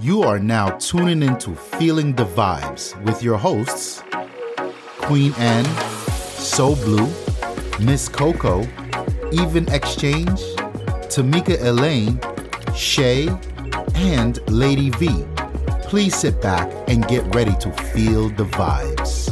You are now tuning into Feeling the Vibes with your hosts, Queen Anne, So Blue, Miss Coco, Even Exchange, Tamika Elaine, Shay, and Lady V. Please sit back and get ready to feel the vibes.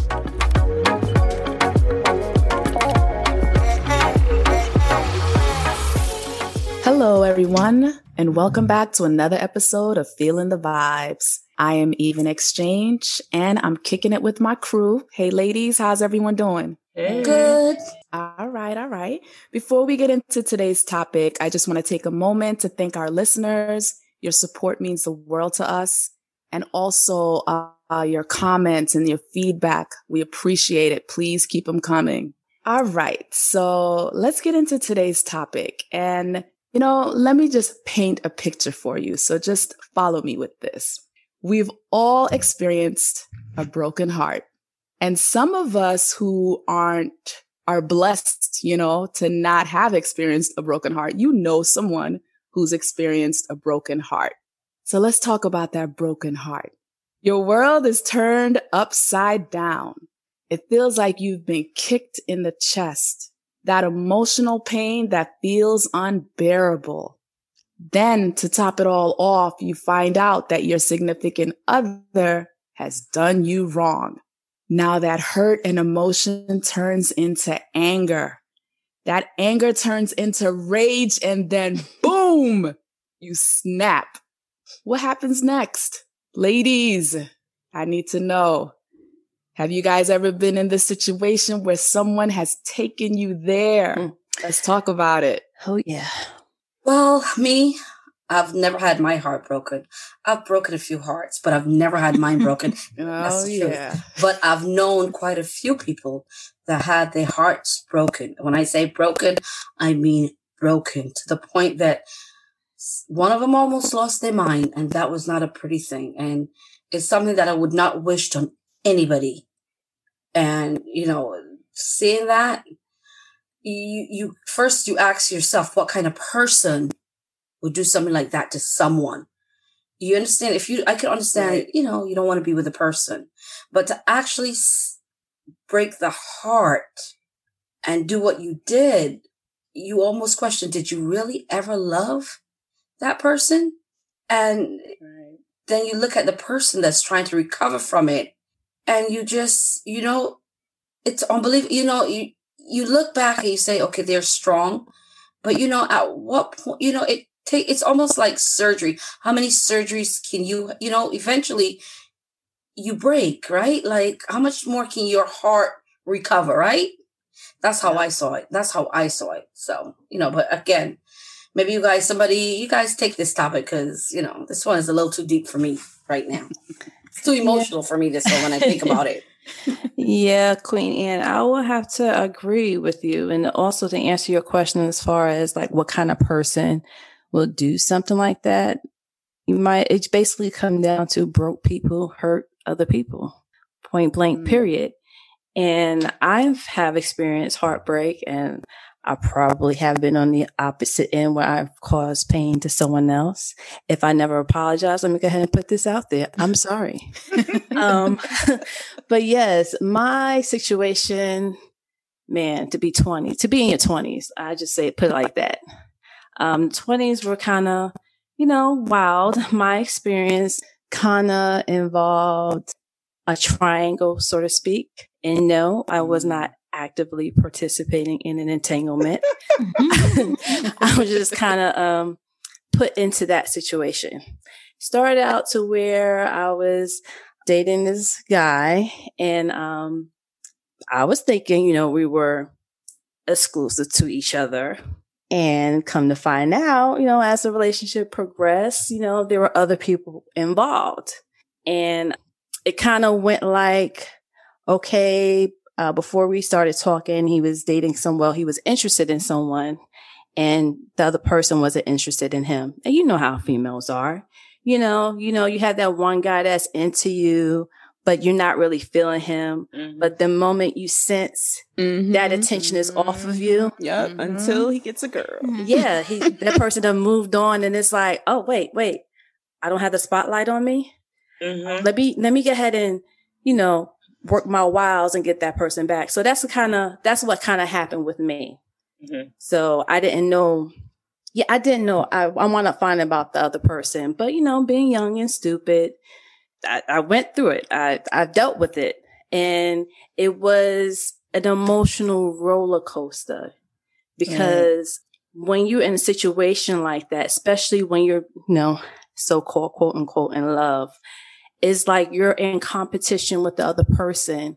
Everyone, and welcome back to another episode of Feeling the Vibes. I am Even Exchange, and I'm kicking it with my crew. Hey, ladies, how's everyone doing? Hey. Good. All right, all right. Before we get into today's topic, I just want to take a moment to thank our listeners. Your support means the world to us. And also uh, uh, your comments and your feedback. We appreciate it. Please keep them coming. All right. So let's get into today's topic. And, you know, let me just paint a picture for you. So just follow me with this. We've all experienced a broken heart. And some of us who aren't are blessed, you know, to not have experienced a broken heart. You know someone who's experienced a broken heart. So let's talk about that broken heart. Your world is turned upside down. It feels like you've been kicked in the chest. That emotional pain that feels unbearable. Then to top it all off, you find out that your significant other has done you wrong. Now that hurt and emotion turns into anger. That anger turns into rage and then boom, you snap. What happens next? Ladies, I need to know. Have you guys ever been in this situation where someone has taken you there? Mm. Let's talk about it. Oh yeah. Well, me, I've never had my heart broken. I've broken a few hearts, but I've never had mine broken. That's Oh the truth. yeah. But I've known quite a few people that had their hearts broken. When I say broken, I mean broken to the point that one of them almost lost their mind, and that was not a pretty thing. And it's something that I would not wish on anybody. And you know, seeing that, you you first you ask yourself, what kind of person would do something like that to someone? You understand? If you, I can understand, Right. you know, you don't want to be with a person, but to actually s- break the heart and do what you did, you almost question, did you really ever love that person? And then you look at the person that's trying to recover from it and you just, you know, it's unbelievable. You know, you, you look back and you say, okay, they're strong, but you know, at what point, you know, it take, it's almost like surgery. How many surgeries can you, you know, eventually you break, right? Like how much more can your heart recover, right? That's how I saw it. That's how I saw it. So, you know, but again, maybe you guys, somebody, you guys take this topic because, you know, this one is a little too deep for me right now. It's too emotional for me this when I think about it. Yeah, Queen Anne, I will have to agree with you. And also to answer your question as far as like what kind of person will do something like that, you might it's basically come down to broke people hurt other people. Point blank, Mm. period. And I have experienced heartbreak and I probably have been on the opposite end where I've caused pain to someone else. If I never apologize, let me go ahead and put this out there. I'm sorry. um, but yes, my situation, man, to be 20, to be in your 20s, I just say, put it like that. Um, 20s were kind of, you know, wild. My experience kind of involved a triangle, so to speak. And no, I was not actively participating in an entanglement. I was just kind of um, put into that situation. Started out to where I was dating this guy, and um, I was thinking, you know, we were exclusive to each other. And come to find out, you know, as the relationship progressed, you know, there were other people involved. And it kind of went like, okay, uh, before we started talking, he was dating some, well, he was interested in someone and the other person wasn't interested in him. And you know how females are. You know, you know, you have that one guy that's into you, but you're not really feeling him. Mhm. But the moment you sense that attention is off of you, Yep. Mhm. Until he gets a girl. yeah, he that person done moved on, and it's like, oh wait, wait, I don't have the spotlight on me. Mhm. Let me let me go ahead and you know work my wiles and get that person back. So that's the kind of that's what kind of happened with me. Mhm. So I didn't know. Yeah, I didn't know. I I want to find about the other person, but you know, being young and stupid, I, I went through it. I I dealt with it, and it was an emotional roller coaster because when you're in a situation like that, especially when you're you know so called quote unquote in love, it's like you're in competition with the other person,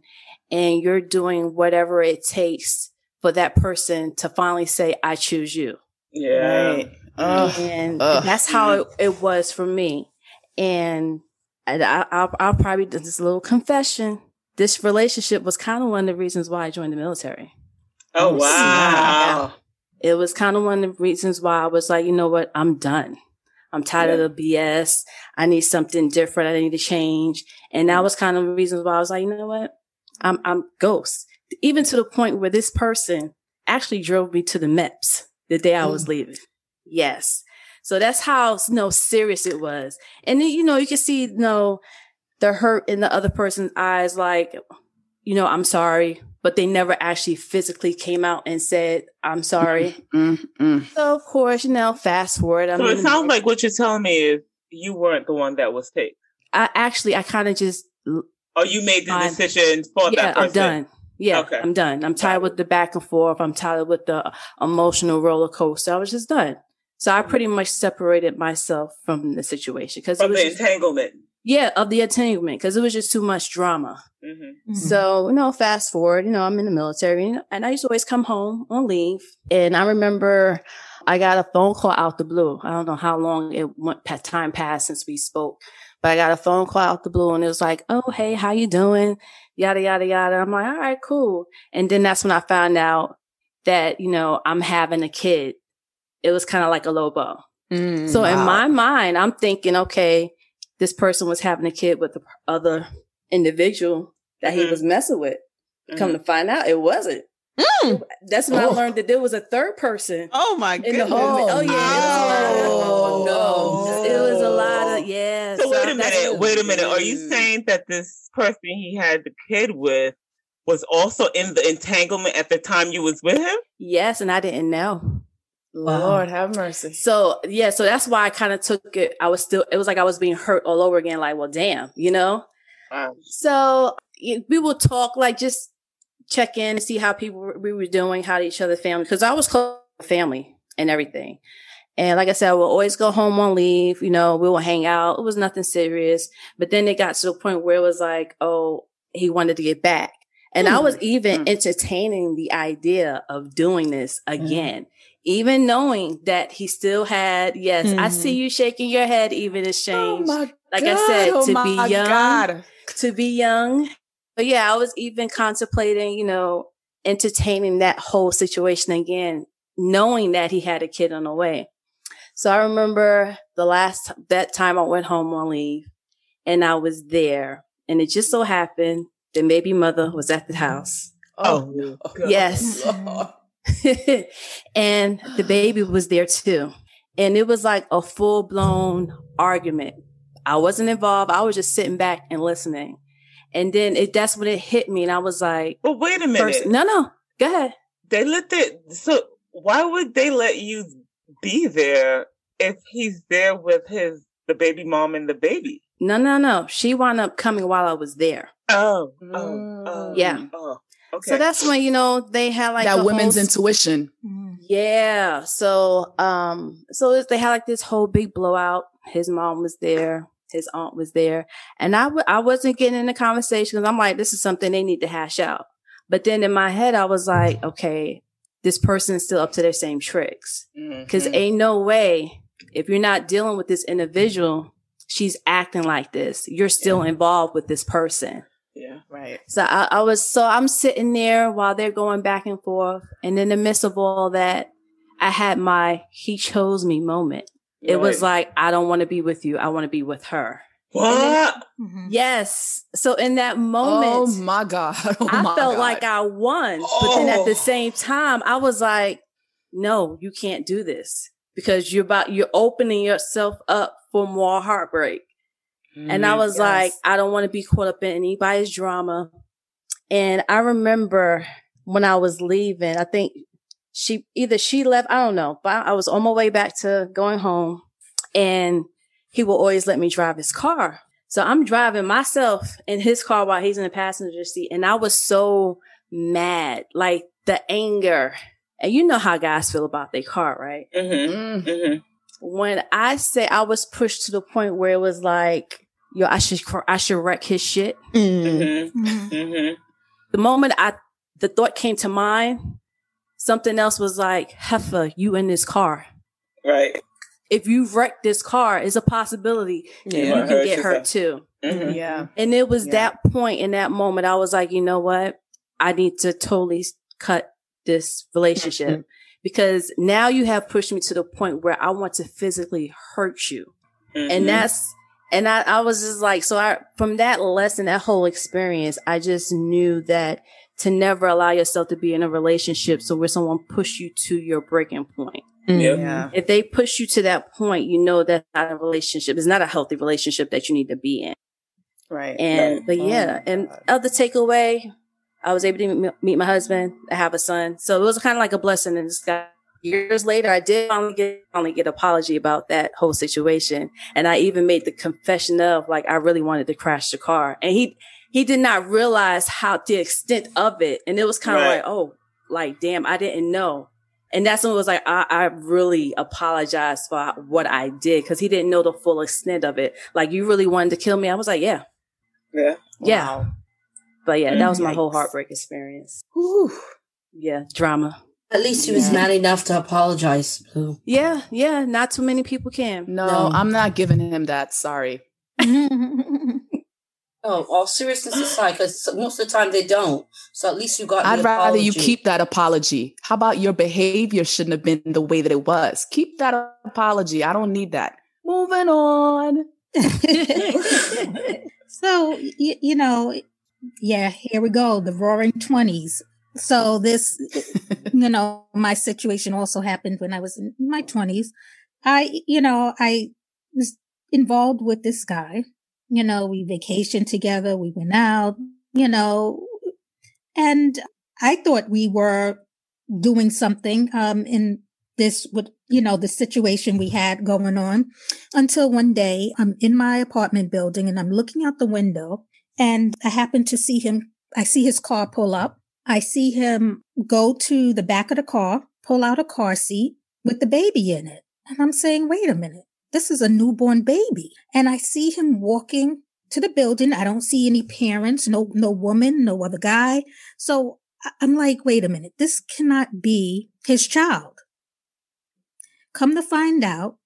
and you're doing whatever it takes for that person to finally say, "I choose you." Yeah. Right. Ugh. and Ugh. that's how it, it was for me. And I, I, I'll, I'll probably do this little confession. This relationship was kind of one of the reasons why I joined the military. Oh, Oh, wow. It was kind of one of the reasons why I was like, you know what? I'm done. I'm tired of the BS. I need something different. I need to change. And that was kind of the reasons why I was like, you know what? I'm, I'm ghost. Even to the point where this person actually drove me to the MEPS the day I was mm. leaving. Yes. So that's how you know, serious it was. And then, you know, you can see, you know, the hurt in the other person's eyes, like, you know, I'm sorry, but they never actually physically came out and said, I'm sorry. Mm, mm. so of course, you know, fast forward. I'm So it sounds like what you're telling me is you weren't the one that was picked. I actually, I kind of just, Oh, you made the I'm- decision for yeah, that person. I'm done. Yeah, Okay. I'm done. I'm tired with the back and forth. I'm tired with the emotional roller coaster. I was just done. So I pretty much separated myself from the situation because it was the just, entanglement. Yeah of the entanglement because it was just too much drama. hmm So, you know, fast forward, you know, I'm in the military and- and I used to always come home on leave. And I remember I got a phone call out the blue. I don't know how long it went, time passed since we spoke, but I got a phone call out the blue and it was like, Oh, hey, how you doing? Yada, yada, yada. I'm like, all right, cool. And then that's when I found out that, you know, I'm having a kid. It was kind of like a low blow. Mm, So in my mind, I'm thinking, okay, this person was having a kid with the other individual that he Mhm. was messing with. Come to find out, it wasn't. Mm. That's when Oh. I learned that there was a third person Oh my in goodness. whole. Oh, yeah, oh. was a lot of- Oh, It was a lot of yeah. So wait a minute, wait a minute. Are you Mm. saying that this person he had the kid with was also in the entanglement at the time you was with him? Yes, and I didn't know. Lord have mercy. So yeah, so that's why I kind of took it. I was still. It was like I was being hurt all over again. Like, well, damn, you know. Wow. So y- we would talk, like just check in and see how people we were doing, how each other family, because I was close to family and everything. And like I said, we'll always go home on leave. You know, we will hang out. It was nothing serious. But then it got to the point where it was like, oh, he wanted to get back. And I was even Mm. entertaining the idea of doing this again, even knowing that he still had, yes, I see mm-hmm. you shaking your head, even as Oh change my Like I said, oh to my be young, God. to be young. But yeah, I was even contemplating, you know, entertaining that whole situation again, knowing that he had a kid on the way. So I remember the last that time I went home on leave and I was there and it just so happened that baby mother was at the house. Oh, oh God. Yes. Lord. and the baby was there too. And it was like a full blown argument. I wasn't involved. I was just sitting back and listening. And then it, that's when it hit me. And I was like, But wait a minute. first, no, no, go ahead. They let the so why would they let you be there if he's there with his the baby mom and the baby? No, no, no. She wound up coming while I was there. Oh, oh, Mm. oh, Yeah. Oh, okay. So that's when, you know, they had like that a women's whole intuition. Yeah. So, um, so they had like this whole big blowout. His mom was there. His aunt was there. And I w- I wasn't getting in the conversation because I'm like, this is something they need to hash out. But then in my head, I was like, okay, this person is still up to their same tricks. Cause Mhm. ain't no way if you're not dealing with this individual, she's acting like this. You're still involved with this person. Yeah. Right. So I, I was, so I'm sitting there while they're going back and forth. And in the midst of all that, I had my he chose me moment. It was like, I don't want to be with you. I want to be with her. What? Mm-hmm. Yes. So in that moment, oh my god, oh I my felt god. like I won, but then at the Oh. same time, I was like, "No, you can't do this because you're about you're opening yourself up for more heartbreak." And I was yes. like, I don't want to be caught up in anybody's drama. And I remember when I was leaving, I think she either she left, I don't know, but I was on my way back to going home and he will always let me drive his car. So I'm driving myself in his car while he's in the passenger seat. And I was so mad, like the anger. And you know how guys feel about their car, right? Mm-hmm. Mm. Mm-hmm. when I say I was pushed to the point where it was like, yo, I should, I should wreck his shit. Mm-hmm. Mhm. Mm-hmm. The moment I, the thought came to mind, something else was like, Heffa, you in this car. Right. If you wreck this car, it's a possibility Yeah. you Might can hurt get hurt too. Mm-hmm. Yeah. And it was Yeah. that point in that moment, I was like, you know what? I need to totally cut this relationship because now you have pushed me to the point where I want to physically hurt you. Mm-hmm. and that's and I, I was just like so i from that lesson that whole experience i just knew that to never allow yourself to be in a relationship so where someone push you to your breaking point mm. Yep. Yeah. if they push you to that point you know that's not a relationship it's not a healthy relationship that you need to be in Right. and Right. but Oh yeah and other takeaway i was able to meet, meet my husband i have a son so it was kind of like a blessing in disguise years later i did finally get finally get apology about that whole situation and i even made the confession of like i really wanted to crash the car and he he did not realize how the extent of it and it was kind of Right. like oh like damn i didn't know and that's when it was like I, I really apologized for what I did because he didn't know the full extent of it. Like you really wanted to kill me. I was like, yeah, Yeah. yeah. Wow. But yeah, that was my mm-hmm. Yikes. whole heartbreak experience. Whew. Yeah, drama. At least he was Yeah. man enough to apologize, Blue. Yeah, yeah. Not too many people can. No, No. I'm not giving him that. Sorry. Oh, all seriousness aside, because most of the time they don't. So at least you got. I'd rather you keep that apology. How about your behavior shouldn't have been the way that it was? Keep that apology. I don't need that. Moving on. so you, you know yeah here we go the roaring 20s so this you know my situation also happened when i was in my 20s i you know i was involved with this guy you know we vacationed together we went out you know and i thought we were doing something um in this with you know the situation we had going on until one day I'm in my apartment building and I'm looking out the window and I happen to see him. I see his car pull up. I see him go to the back of the car, pull out a car seat with the baby in it. And I'm saying, wait a minute, this is a newborn baby. And I see him walking to the building. I don't see any parents, no, no woman, no other guy. So I'm like, wait a minute, this cannot be his child. Come to find out,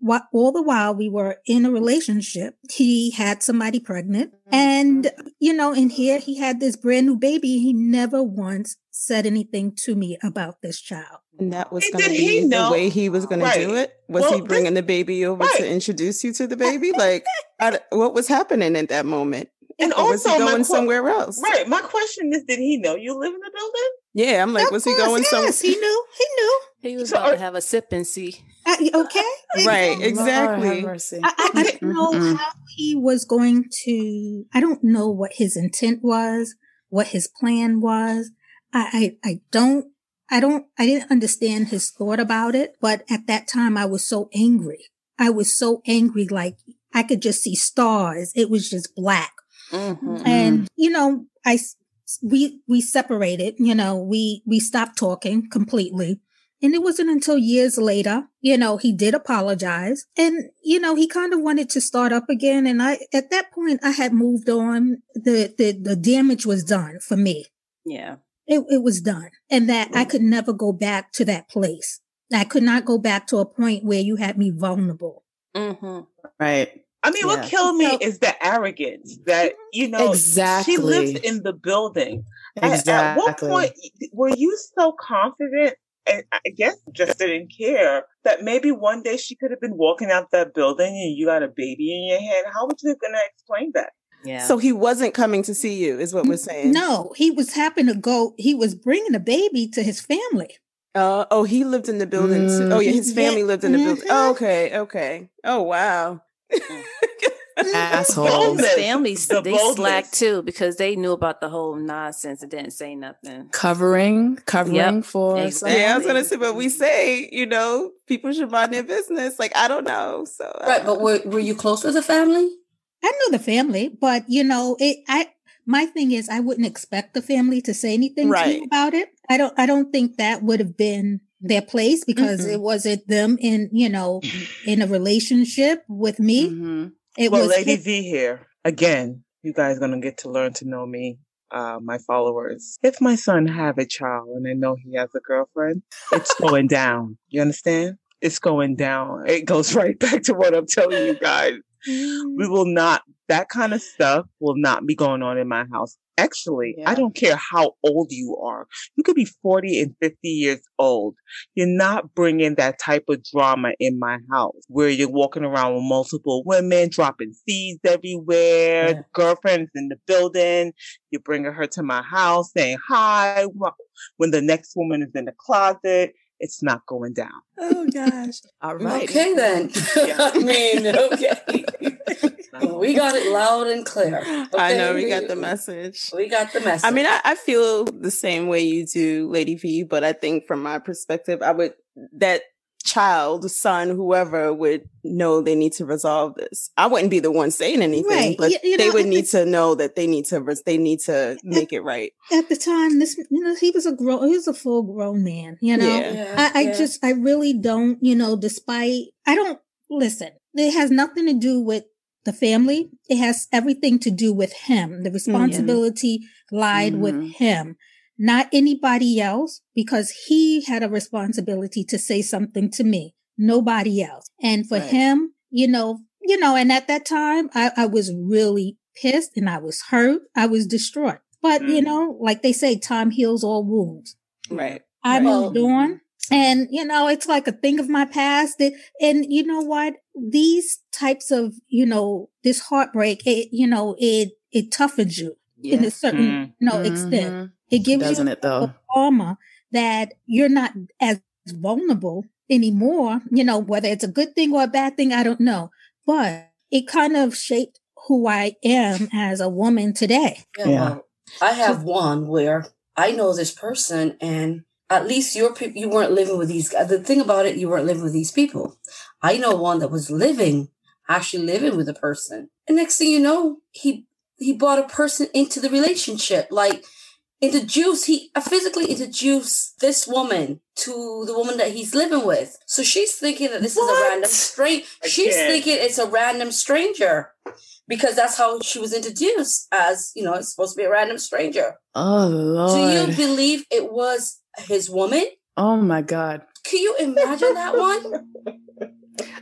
what all the while we were in a relationship, he had somebody pregnant. And, you know, in here he had this brand new baby. He never once said anything to me about this child. And that was Did going to he be know? the way he was going Right. to do it. Was Well, he bringing the baby over right. to introduce you to the baby? Like, I, what was happening at that moment? And Or was he also, my going que- somewhere else? Right. My question is, did he know you live in the building? Yeah, I'm like, Of was he course, going somewhere? Yes, he knew. He knew. He was So about are- to have a sip and see. Uh, okay. Right, exactly. I, I, I don't know Mm-mm. how he was going to, I don't know what his intent was, what his plan was. I, I, I don't, I don't, I didn't understand his thought about it, but at that time I was so angry. I was so angry, like I could just see stars. It was just black. Mm-hmm. And, you know, I, s- we, we separated, you know, we, we stopped talking completely. And it wasn't until years later, you know, he did apologize and, you know, he kind of wanted to start up again. And I, at that point, I had moved on. The, the, the damage was done for me. Yeah. It, it was done and that I could never go back to that place. I could not go back to a point where you had me vulnerable. Mm-hmm. right. I mean, what Yeah. killed me So- is the arrogance that, you know, Exactly. she lives in the building. At- Exactly. At, what point were you so confident and I guess just didn't care that maybe one day she could have been walking out that building and you got a baby in your hand. How was you going to explain that? Yeah. So he wasn't coming to see you, is what we're saying. No, he was happen to go. He was bringing a baby to his family. Uh, oh, he lived in the building. too. Oh, yeah, his Yeah. family lived in the building. Mhm. Oh, okay, okay. Oh, wow. Assholes. His families The they boldness. slack too because they knew about the whole nonsense and didn't say nothing. Covering, covering Yep, for exactly. yeah, I was gonna say, but we say, you know, people should mind their business. Like, I don't know. So, Right, but were, were you close with the family? I knew the family, but you know, it. I my thing is, I wouldn't expect the family to say anything to me about it. I don't. I don't think that would have been their place because Mm-mm. it wasn't them in you know in a relationship with me. Mhm. It well, was Lady his- V here again. You guys gonna get to learn to know me, uh, my followers. If my son have a child and I know he has a girlfriend, it's going down. You understand? It's going down. It goes right back to what I'm telling you guys. We will not. That kind of stuff will not be going on in my house. Actually, I don't care how old you are. You could be 40 and 50 years old. You're not bringing that type of drama in my house where you're walking around with multiple women, dropping seeds everywhere, Yeah. girlfriends in the building. You're bringing her to my house saying hi when the next woman is in the closet. It's not going down. oh gosh. All right. Okay, then. I mean, okay. we got it loud and clear. I know Okay, we got the message. We got the message. I mean, I, I feel the same way you do, Lady V, but I think from my perspective, I would, that child, son, whoever would know they need to resolve this. I wouldn't be the one saying anything, Right. but You- you they know, would need the- to know that they need to, res- they need to make it right. at the time. This you know he was a grown. He was a full grown man. You know. Yeah. Yeah, I, I yeah. just, I really don't, you know, despite, I don't, listen, it has nothing to do with the family. It has everything to do with him. The responsibility lied with Mhm. him, not anybody else, because he had a responsibility to say something to me, nobody else. And for Right. him, you know, you know, and at that time, I, I was really pissed and I was hurt. I was distraught. But, you Mm. know, like they say, time heals all wounds. Right. I Right. moved on. And, you know, it's like a thing of my past. And you know what? These types of, you know, this heartbreak, it, you know, it, it toughens you in a certain, Mm. you know, extent. Mhm. It gives Doesn't you it though? a armor that you're not as vulnerable anymore. You know, whether it's a good thing or a bad thing, I don't know. But it kind of shaped who I am as a woman today. Yeah, Yeah. I have one where I know this person, and at least your pe- you weren't living with these guys. The thing about it, you weren't living with these people. I know one that was living, actually living with a person, and next thing you know, he he brought a person into the relationship, like introduced he uh, physically introduced this woman to the woman that he's living with. So she's thinking that this is a random stranger. She's thinking it's a random stranger. Because that's how she was introduced as you know it's supposed to be a random stranger. Oh do you believe it was his woman? Oh my God. can you imagine that one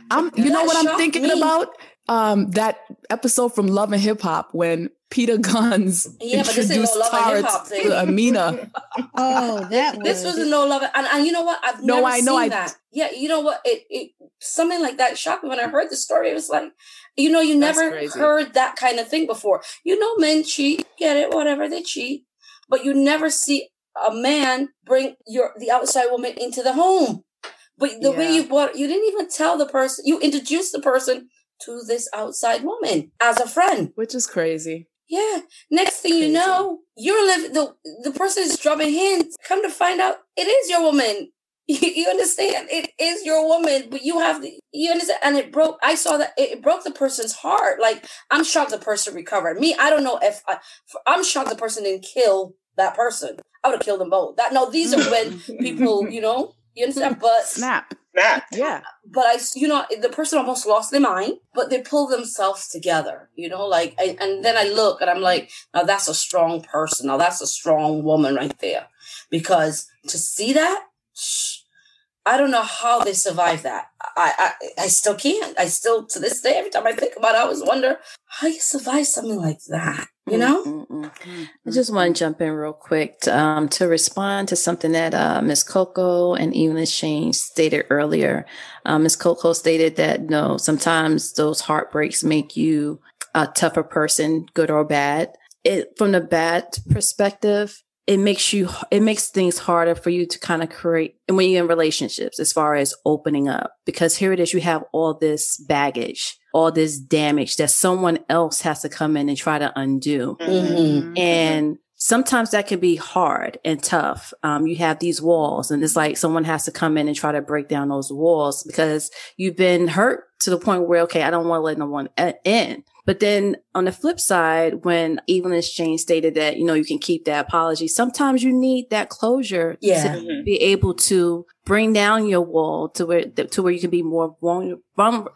I'm you know what I'm thinking me. about? Um that episode from Love and Hip Hop when Peter Gunz Yeah, but this ain't no introduced Love Tara Hip Hop thing. to Amina. Oh, that was. this was a no love and, and you know what i've No, never I know, seen I- that yeah you know what it, it something like that shocked me when i heard the story it was like you know you That's never crazy. heard that kind of thing before you know men cheat get it whatever they cheat but you never see a man bring your the outside woman into the home but the way you brought you didn't even tell the person you introduced the person to this outside woman as a friend Which is crazy. yeah. Next thing you know, you're living the the person is dropping hints. Come to find out, it is your woman. You, you understand? It is your woman, but you have the you understand. And it broke. I saw that it, it broke the person's heart. Like I'm shocked the person recovered. Me, I don't know if I, I'm shocked the person didn't kill that person. I would have killed them both. That no, these are when people, you know, you understand. Mm-hmm. But Snap. Snap. Yeah. but I, you know, the person almost lost their mind, but they pull themselves together, you know, like, I, and then I look and I'm like, now that's a strong person. Now that's a strong woman right there. Because to see that, I don't know how they survive that. I, I, I still can't. I still, to this day, every time I think about it, I always wonder how you survive something like that. You know? Mm-mm. I just want to jump in real quick to, um, to respond to something that uh, Ms. Coco and Evelyn Shane stated earlier. Um, Ms. Coco stated that no, sometimes those heartbreaks make you a tougher person, good or bad. It from the bad perspective, it makes you it makes things harder for you to kind of create and when you're in relationships as far as opening up because here it is you have all this baggage all this damage that someone else has to come in and try to undo. Mm-hmm. and sometimes that can be hard and tough. Um, you have these walls and it's like someone has to come in and try to break down those walls because you've been hurt to the point where okay i don't want to let no one uh, in but then on the flip side, when Even Exchange stated that, you know, you can keep that apology, sometimes you need that closure Yeah. to be able to bring down your wall to where, to where you can be more vulnerable,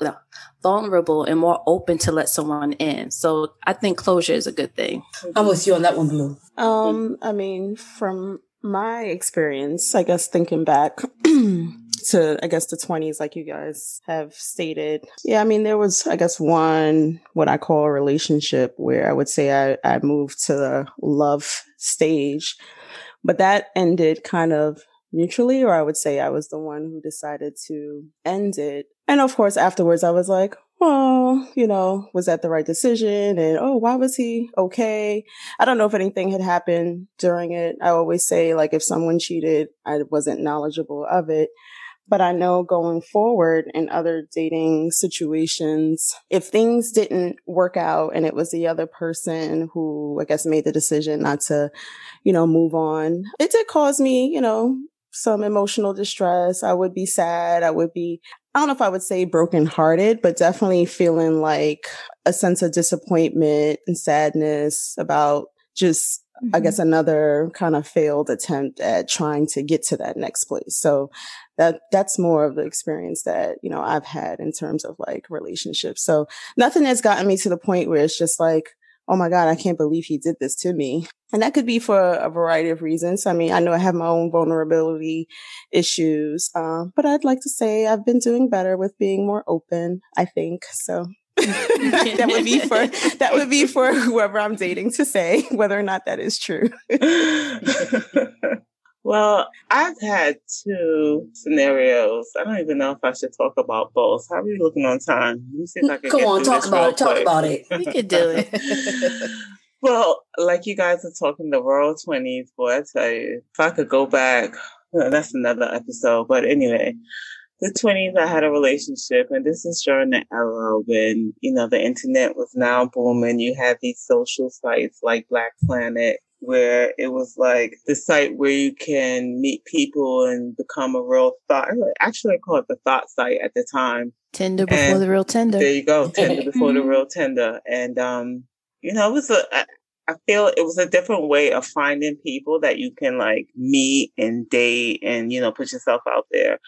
vulnerable and more open to let someone in. So I think closure is a good thing. I'm with you on that one, Blue. Um, I mean, from my experience, I guess thinking back to, I guess the twenties, like you guys have stated. Yeah, I mean, there was, I guess, one, what I call a relationship where I would say I, I moved to the love stage, but that ended kind of mutually, or I would say I was the one who decided to end it. And of course, afterwards, I was like, well, you know, was that the right decision? And oh, why was he okay? I don't know if anything had happened during it. I always say, like, if someone cheated, I wasn't knowledgeable of it. But I know going forward in other dating situations, if things didn't work out and it was the other person who I guess made the decision not to, you know, move on, it did cause me, you know, some emotional distress. I would be sad. I would be, I don't know if I would say brokenhearted, but definitely feeling like a sense of disappointment and sadness about just I mm-hmm. guess another kind of failed attempt at trying to get to that next place. So that that's more of the experience that, you know, I've had in terms of like relationships. So nothing has gotten me to the point where it's just like, oh my God, I can't believe he did this to me. And that could be for a variety of reasons. I mean, I know I have my own vulnerability issues, uh, but I'd like to say I've been doing better with being more open, I think. So that would be for that would be for whoever I'm dating to say whether or not that is true. well, I've had two scenarios. I don't even know if I should talk about both. How are you looking on time? Let me see if I can Come get on, through talk this about real it. Talk about it. We could do it. Well, like you guys are talking the world twenties, boy, I tell you, if I could go back, well, that's another episode. But anyway, the twenties, I had a relationship, and this is during the era when you know the internet was now booming. You had these social sites like Black Planet, where it was like the site where you can meet people and become a real thought. Actually, I call it the thought site at the time. Tinder before And the real Tinder. There you go, Tinder before the real Tinder. And um, you know, it was a. I, I feel it was a different way of finding people that you can like meet and date and you know put yourself out there.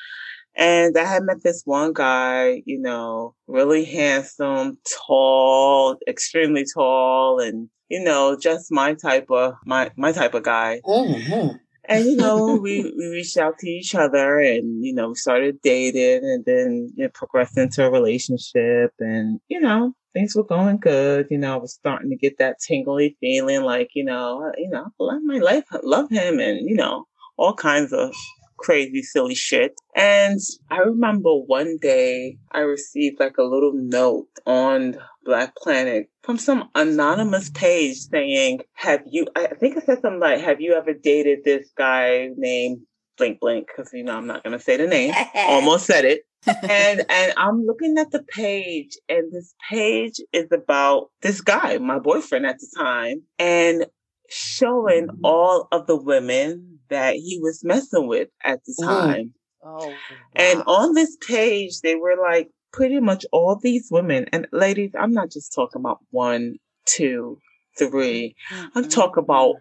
And I had met this one guy, you know, really handsome, tall, extremely tall, and you know, just my type of my my type of guy. Mhm. And you know, we we reached out to each other, and you know, we started dating, and then it progressed into a relationship, and you know, things were going good. You know, I was starting to get that tingly feeling, like you know, you know, I love my life, I love him, and you know, all kinds of crazy, silly shit. And I remember one day I received like a little note on Black Planet from some anonymous page saying, have you, I think it said something like, have you ever dated this guy named Blink Blink? Cause you know, I'm not going to say the name. Almost said it. and, and I'm looking at the page and this page is about this guy, my boyfriend at the time and showing all of the women that he was messing with at the Mm. time. Oh, And on this page, they were like pretty much all these women. And ladies, I'm not just talking about one, two, three. I'm mm-hmm. talking about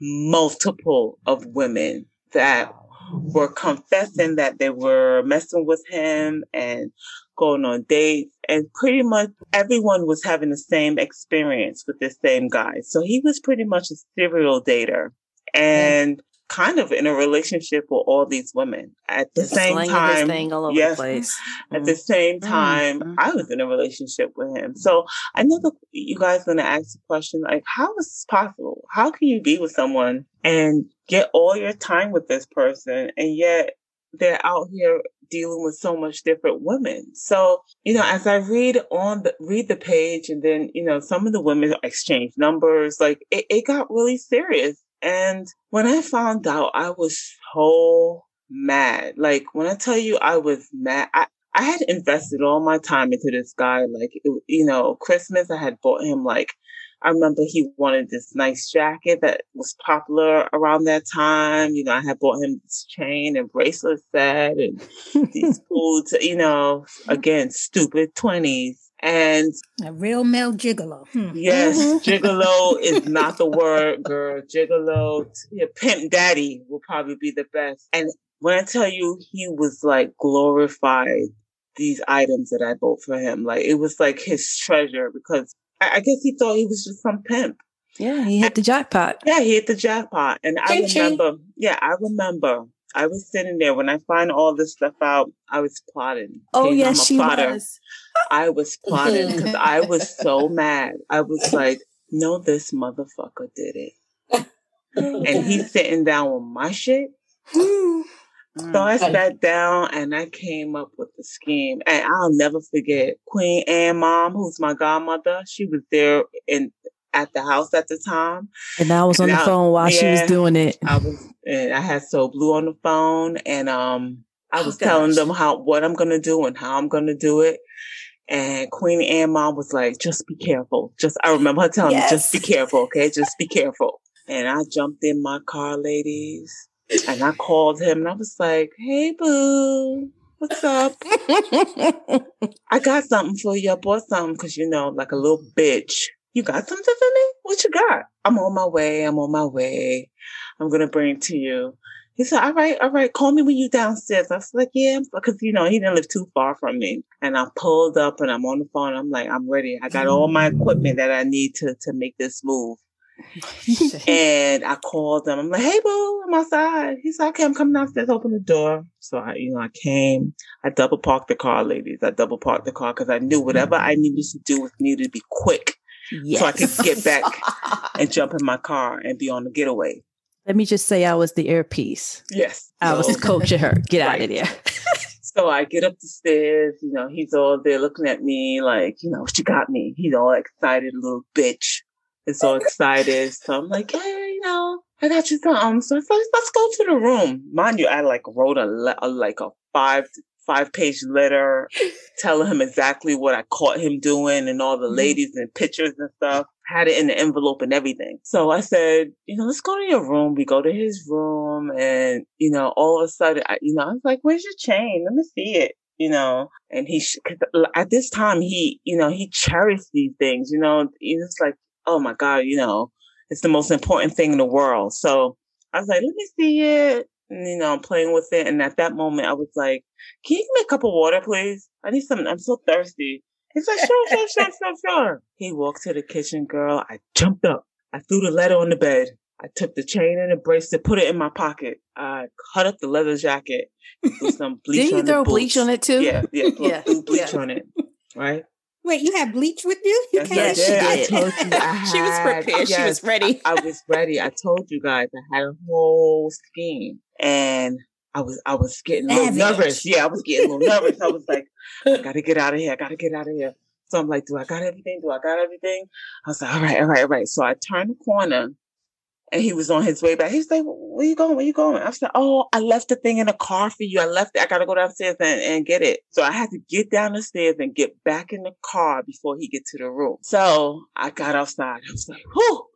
multiple of women that were confessing that they were messing with him and going on dates. And pretty much everyone was having the same experience with the same guy. So he was pretty much a serial dater. And kind of in a relationship with all these women at the same time. thing all over yes, the place. at the same time, mm. I was in a relationship with him. So I know that you guys are gonna ask the question like, how is this possible? How can you be with someone and get all your time with this person and yet they're out here dealing with so much different women. So, you know, as I read on the read the page and then, you know, some of the women exchange numbers, like it, it got really serious. And when I found out, I was so mad. Like when I tell you I was mad, I, I had invested all my time into this guy. Like, it, you know, Christmas, I had bought him like, I remember he wanted this nice jacket that was popular around that time. You know, I had bought him this chain and bracelet set and these foods, you know, again, stupid 20s. And A real male gigolo. Hmm. yes, Mhm. gigolo is not the word, girl. Gigolo, yeah, pimp daddy will probably be the best. And when I tell you he was like glorified these items that I bought for him, like it was like his treasure because I, I guess he thought he was just some pimp. Yeah, he hit the jackpot. Yeah, he hit the jackpot. And I Ching, ching. remember, yeah, I remember I was sitting there when I find all this stuff out, I was plotting. Oh, Okay, I'm yes, a she plotter. was. I was plotting because I was so mad. I was like, no, this motherfucker did it. And he's sitting down with my shit. Mm. So I sat down and I came up with the scheme. And I'll never forget Queen Anne mom, who's my godmother. She was there in at the house at the time. And I was on the Now- phone while she was doing it. I was and I had So Blue on the phone and um I Oh, was telling them how what I'm gonna do and how I'm gonna do it. And Queen Anne mom was like, just be careful. Just I remember her telling me, just be careful, okay? Just be careful. And I jumped in my car, ladies, and I called him and I was like, Hey boo, what's up? I got something for you. I bought something because you know, like a little bitch. You got something for me? What you got? I'm on my way. I'm on my way. I'm gonna bring it to you. He said, "All right, all right. Call me when you downstairs." I was like, "Yeah," because you know he didn't live too far from me. And I pulled up and I'm on the phone. I'm like, "I'm ready. I got all my equipment that I need to to make this move." And I called him. I'm like, "Hey, boo, I'm outside." He said, "Okay, I'm coming downstairs. Open the door." So I, you know, I came. I double parked the car, ladies. I double parked the car because I knew whatever I needed to do was needed to be quick yes. so I could get back and jump in my car and be on the getaway. Let me just say I was the earpiece. Yes. I was coaching her. Get out of Right. there. So I get up the stairs, you know, he's all there looking at me like, you know, she got me. He's all excited, little bitch. Is all excited. So I'm like, hey, you know, I got you something. So I said, let's go to the room. Mind you, I like wrote a, le- a like a five, five page letter telling him exactly what I caught him doing and all the mm-hmm. ladies and pictures and stuff. Had it in the envelope and everything. So I said, you know, let's go to your room. We go to his room and, you know, all of a sudden, I, you know, I was like, where's your chain? Let me see it. You know, and he, cause at this time, he, you know, he cherished these things, you know, it's like, oh my God, you know, it's the most important thing in the world. So I was like, let me see it. You know, I'm playing with it. And at that moment, I was like, can you give me a cup of water, please? I need something. I'm so thirsty. He's like, sure, sure, sure, sure, sure. He walked to the kitchen, girl. I jumped up. I threw the letter on the bed. I took the chain and the bracelet, put it in my pocket. I cut up the leather jacket, put some bleach Didn't you throw bleach on it too? Yeah, yeah, Yeah, bleach yeah. on it. Right? Wait, you had bleach with you? You Yes, can't- I she did. I told you I she was had- prepared. She was ready. I was ready. I told you guys I had a whole scheme and I was I was getting a little Savage. nervous. Yeah, I was getting a little nervous. I was like, I gotta get out of here. I gotta get out of here. So I'm like, do I got everything? Do I got everything? I was like, all right, all right, all right. So I turned the corner and he was on his way back. He's like, where you going? Where you going? I said, oh, I left the thing in the car for you. I left it. I gotta go downstairs and, and get it. So I had to get down the stairs and get back in the car before he get to the room. So I got outside. I was like, whew.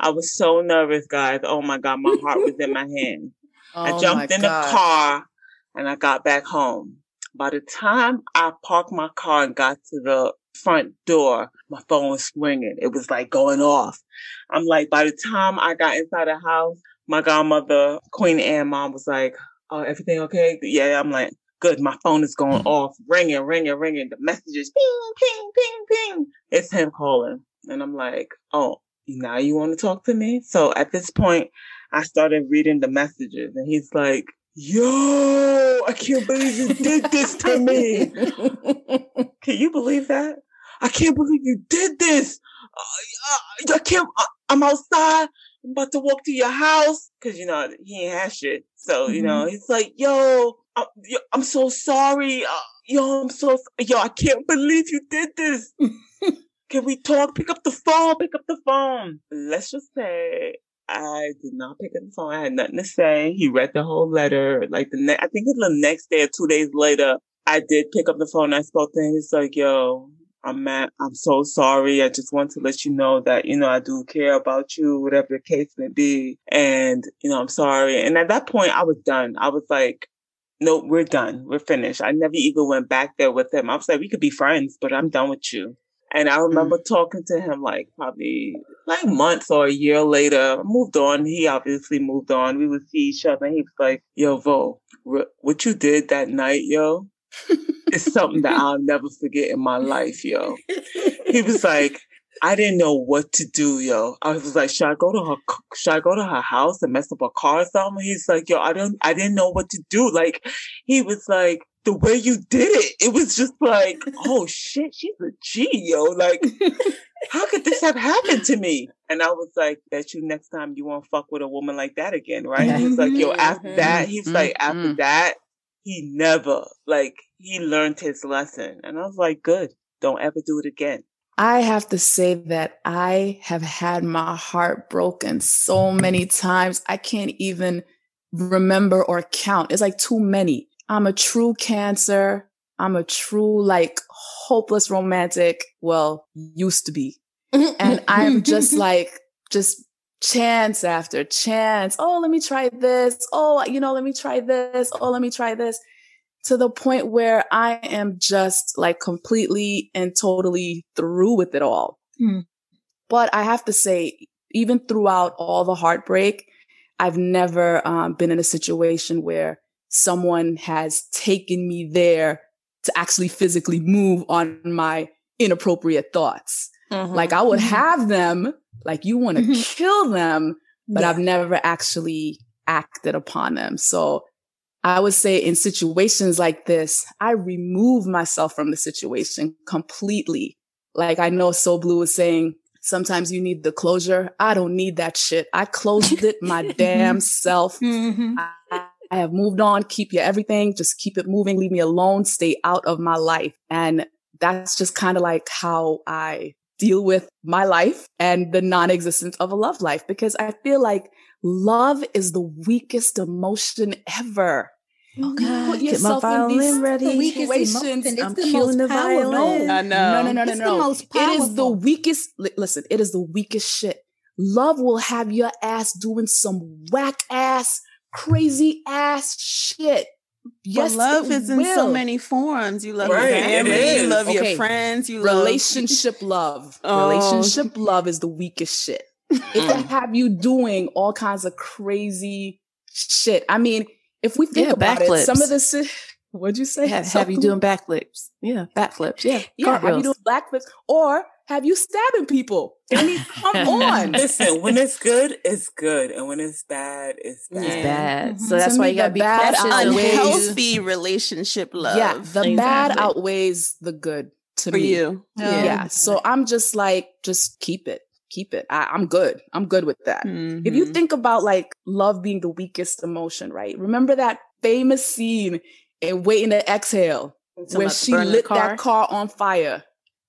I was so nervous, guys. Oh my God, my heart was in my hand. I Oh jumped my in the car and I got back home. By the time I parked my car and got to the front door, my phone was ringing. It was like going off. I'm like, by the time I got inside the house, my godmother, Queen Anne mom was like, Oh, everything okay? Yeah, I'm like, good. My phone is going mm-hmm. off, ringing, ringing, ringing. The messages, ping, ping, ping, ping. It's him calling. And I'm like, oh, now you want to talk to me? So at this point, I started reading the messages and he's like, yo, I can't believe you did this to me. Can you believe that? I can't believe you did this. Uh, I can't, I'm outside. I'm about to walk to your house. Cause you know, he ain't had shit. So, you know, Mhm. he's like, yo, I'm, yo, I'm so sorry. Uh, yo, I'm so, yo, I can't believe you did this. Can we talk? Pick up the phone. Pick up the phone. Let's just say I did not pick up the phone. I had nothing to say. He read the whole letter. Like the next, I think it's the next day or two days later, I did pick up the phone. I spoke to him. He's like, yo, I'm mad. I'm so sorry. I just want to let you know that, you know, I do care about you, whatever the case may be. And, you know, I'm sorry. And at that point, I was done. I was like, no, we're done. We're finished. I never even went back there with him. I was like, we could be friends, but I'm done with you. And I mm. remember talking to him like probably like months or a year later. I moved on. He obviously moved on. We would see each other. And he was like, "Yo, Vo, what you did that night, yo, is something that I'll never forget in my life, yo." He was like, "I didn't know what to do, yo." I was like, "Should I go to her? Should I go to her house and mess up her car or something?" He's like, "Yo, I don't. I didn't know what to do." Like, he was like. The way you did it, it was just like, oh shit, she's a G, yo. Like, how could this have happened to me? And I was like, bet you next time you won't fuck with a woman like that again, right? He's like, yo, after Mhm. that, he's like, after Mhm. that, he never, like, he learned his lesson. And I was like, good. Don't ever do it again. I have to say that I have had my heart broken so many times. I can't even remember or count. It's like too many. I'm a true cancer. I'm a true, like, hopeless romantic. Well, used to be. And I'm just like, just chance after chance. Oh, let me try this. Oh, you know, let me try this. Oh, let me try this to the point where I am just like completely and totally through with it all. Mm. But I have to say, even throughout all the heartbreak, I've never um, been in a situation where someone has taken me there to actually physically move on my inappropriate thoughts. Mhm. Like I would Mhm. have them, like you want to Mhm. kill them, but Yeah. I've never actually acted upon them. So I would say in situations like this, I remove myself from the situation completely. Like I know So Blue was saying, sometimes you need the closure. I don't need that shit. I closed it my damn self. Mhm. I, I have moved on. Keep your everything. Just keep it moving. Leave me alone. Stay out of my life. And that's just kind of like how I deal with my life and the non-existence of a love life because I feel like love is the weakest emotion ever. Oh, You God, put get my yourself in these ready. Situations. It's I'm the most the powerful. violin. I know. No, no, no, no, It's the no. most It is the weakest. Listen, it is the weakest shit. Love will have your ass doing some whack ass, crazy ass shit. Yes, but love it is in so many forms. You love Right, your family, you is. love your friends, you love relationship love. Oh. Relationship love is the weakest shit. It can mm. have you doing all kinds of crazy shit. I mean, if we think Yeah, about it, some backflips. of this. What'd you say? have, have you cool. doing backflips? Yeah, backflips. Yeah, Yeah, have you cartwheels. doing backflips or have you stabbing people? I mean, come on. Listen, when it's good, it's good. And when it's bad, it's bad. It's Yeah. bad. Mhm. So that's To why me, you gotta the be bad cautious of outweighs- where you unhealthy relationship love. Yeah, the bad outweighs the good to for me. you. Yeah. Yeah. So I'm just like, just keep it. Keep it. I, I'm good. I'm good with that. If you Mhm. think about like love being the weakest emotion, right? Remember that famous scene in Waiting to Exhale where she burning the lit that car on fire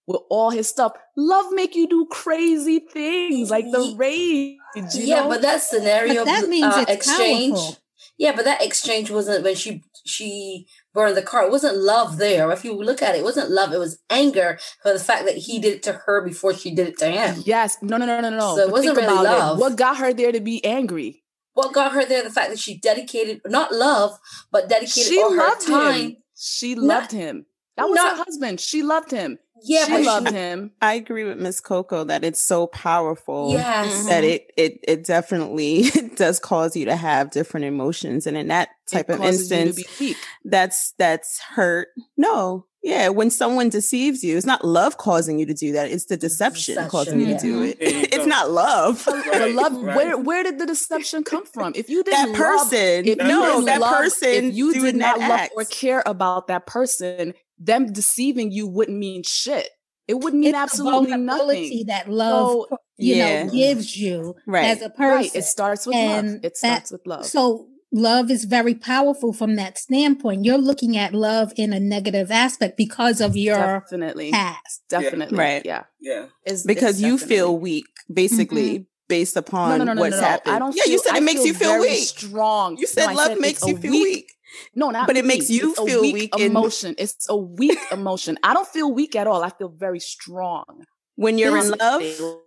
with all his stuff. Love make you do crazy things like the rage. You yeah, know? but that scenario But that means uh, it's exchange. powerful. Yeah, but that exchange wasn't when she she burned the car. It wasn't love there. If you look at it, it wasn't love. It was anger for the fact that he did it to her before she did it to him. yes, no, no, no, no, no. So it But wasn't really love. It. What got her there to be angry? What got her there? The fact that she dedicated not love, but dedicated She all her time. him. She Not- loved him. That was not- her husband. She loved him. Yeah, she but loved she, him. I agree with Miss Coco that it's so powerful. yes, That mm-hmm. it it it definitely does cause you to have different emotions, and in that type It of instance, to be weak. that's that's hurt. No, Yeah, when someone deceives you, it's not love causing you to do that. It's the deception, Deception, causing you yeah. to do it. It's not love. The love, right. where where did the deception come from? If you that didn't love, person, if you no, didn't that love- person if you did not love act. or care about that person, them deceiving you wouldn't mean shit. It wouldn't mean It's absolutely vulnerability nothing. that love, So- you Yeah. know, gives you Right. as a person. Right. It starts with love. And It that- starts with love. So love is very powerful from that standpoint. You're looking at love in a negative aspect because of your definitely. past. Definitely. Right. Yeah. Yeah. It's, because it's you feel weak, basically, mm-hmm. based upon no, no, no, no, what's no, no. happened. I don't. yeah, feel, you said I it makes you feel very weak. Strong. You said No, love said makes you a feel weak. No, not But it makes you It's feel weak, weak emotion. It's a weak emotion. I don't feel weak at all. I feel very strong. When you're in love,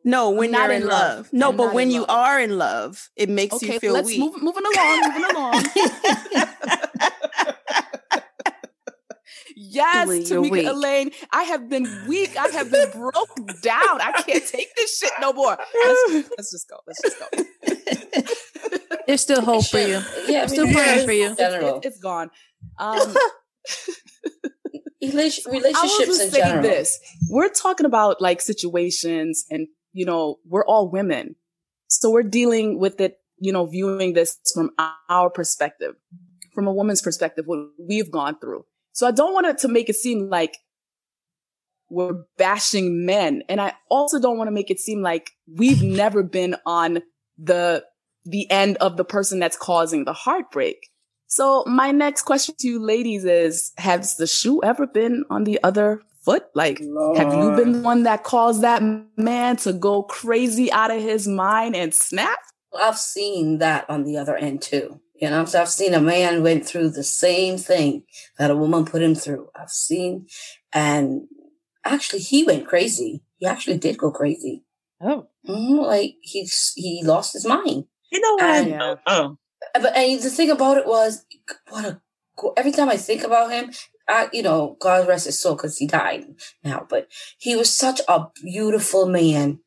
no, when not you're in in love. love, no, I'm but when you love. are in love, it makes Okay, you feel let's weak. move moving along, moving along. yes, Tamika weak. Elaine, I have been weak. I have been broke down. I can't take this shit no more. Let's, let's just go. Let's just go. There's still hope for you. Yeah, I'm still praying for you. In general, It, has gone. Um, Relation- I will relationships just in say general. this: we're talking about like situations, and you know, we're all women, so we're dealing with it. You know, viewing this from our perspective, from a woman's perspective, what we've gone through. So I don't want it to make it seem like we're bashing men, and I also don't want to make it seem like we've never been on the the end of the person that's causing the heartbreak. So my next question to you ladies is, has the shoe ever been on the other foot? Like, have you been the one that caused that man to go crazy out of his mind and snap? I've seen that on the other end too. You know, so I've seen a man went through the same thing that a woman put him through. I've seen, and actually, he went crazy. He actually did go crazy. Oh. hmm like he he lost his mind. You know what? And- I, oh, But and the thing about it was, what a every time I think about him, I you know, God rest his soul because he died now. But he was such a beautiful man,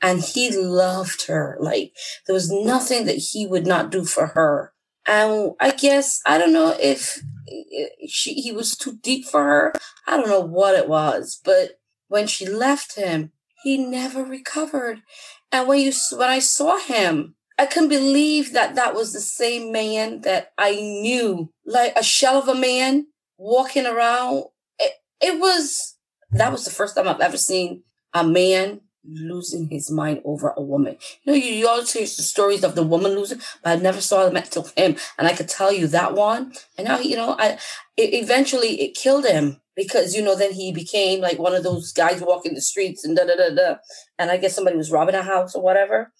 and he loved her. Like there was nothing that he would not do for her. And I guess I don't know if eh, she he was too deep for her. I don't know what it was, but when she left him, he never recovered. And when you when I saw him, I couldn't believe that that was the same man that I knew, like a shell of a man walking around. It, it was that was the first time I've ever seen a man losing his mind over a woman. You know, you, you always hear the stories of the woman losing, but I never saw them until him, and I could tell you that one. And now, you know, I it, eventually it killed him because you know then he became like one of those guys walking the streets and da da da da. And I guess somebody was robbing a house or whatever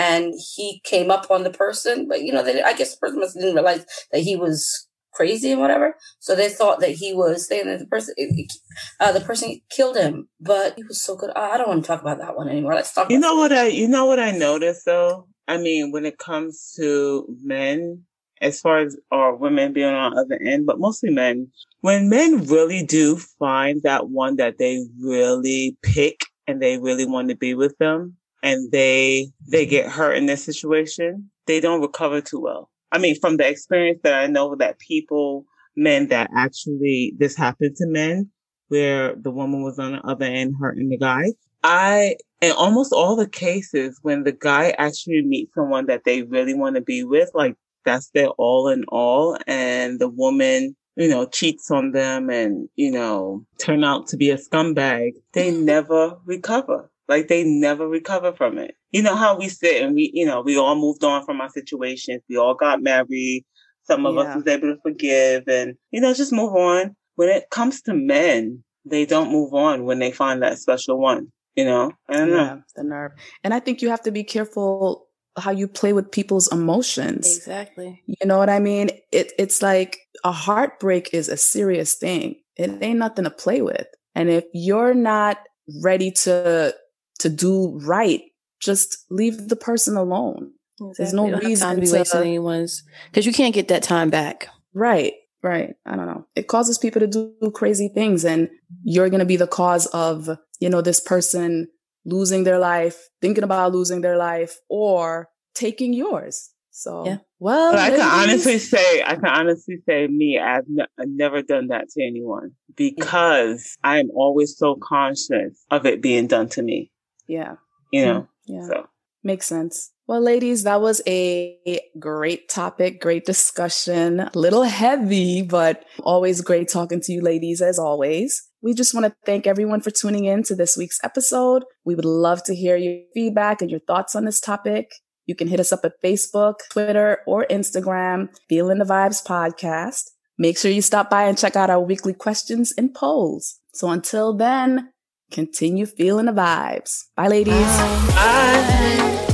and he came up on the person, but you know, they, I guess the person must didn't realize that he was crazy and whatever. So they thought that he was saying that the person, uh, the person killed him, but he was so good. I I don't want to talk about that one anymore. Let's talk. you know what I you know what I noticed though? I mean, when it comes to men, as far as or women being on the other end, but mostly men, when men really do find that one that they really pick and they really want to be with them and they they get hurt in this situation, they don't recover too well. I mean, from the experience that I know that people, men that actually this happened to men where the woman was on the other end hurting the guy. I in almost all the cases when the guy actually meets someone that they really want to be with, like that's their all in all, and the woman, you know, cheats on them and, you know, turn out to be a scumbag, they never recover. Like they never recover from it. You know how we sit and we, you know, we all moved on from our situations. We all got married. Some of Yeah. us was able to forgive and, you know, just move on. When it comes to men, they don't move on when they find that special one. You know, I don't know. The nerve. And I think you have to be careful how you play with people's emotions. Exactly. You know what I mean? It it's like a heartbreak is a serious thing. It ain't nothing to play with. And if you're not ready to to do right, just leave the person alone. There's no You don't have reason to be to- wasting anyone's because you can't get that time back. Right, right. I don't know. It causes people to do crazy things and you're going to be the cause of, you know, this person losing their life, thinking about losing their life or taking yours. So, Yeah. well, But I can honestly say, I can honestly say, me, I've, ne- I've never done that to anyone mm. because I'm always so conscious of it being done to me. Yeah, You know, yeah. so Makes sense. Well, ladies, that was a great topic, great discussion. A little heavy, but always great talking to you ladies as always. We just want to thank everyone for tuning in to this week's episode. We would love to hear your feedback and your thoughts on this topic. You can hit us up at Facebook, Twitter, or Instagram, Feeling the Vibes Podcast. Make sure you stop by and check out our weekly questions and polls. So until then, continue feeling the vibes. Bye, ladies. bye.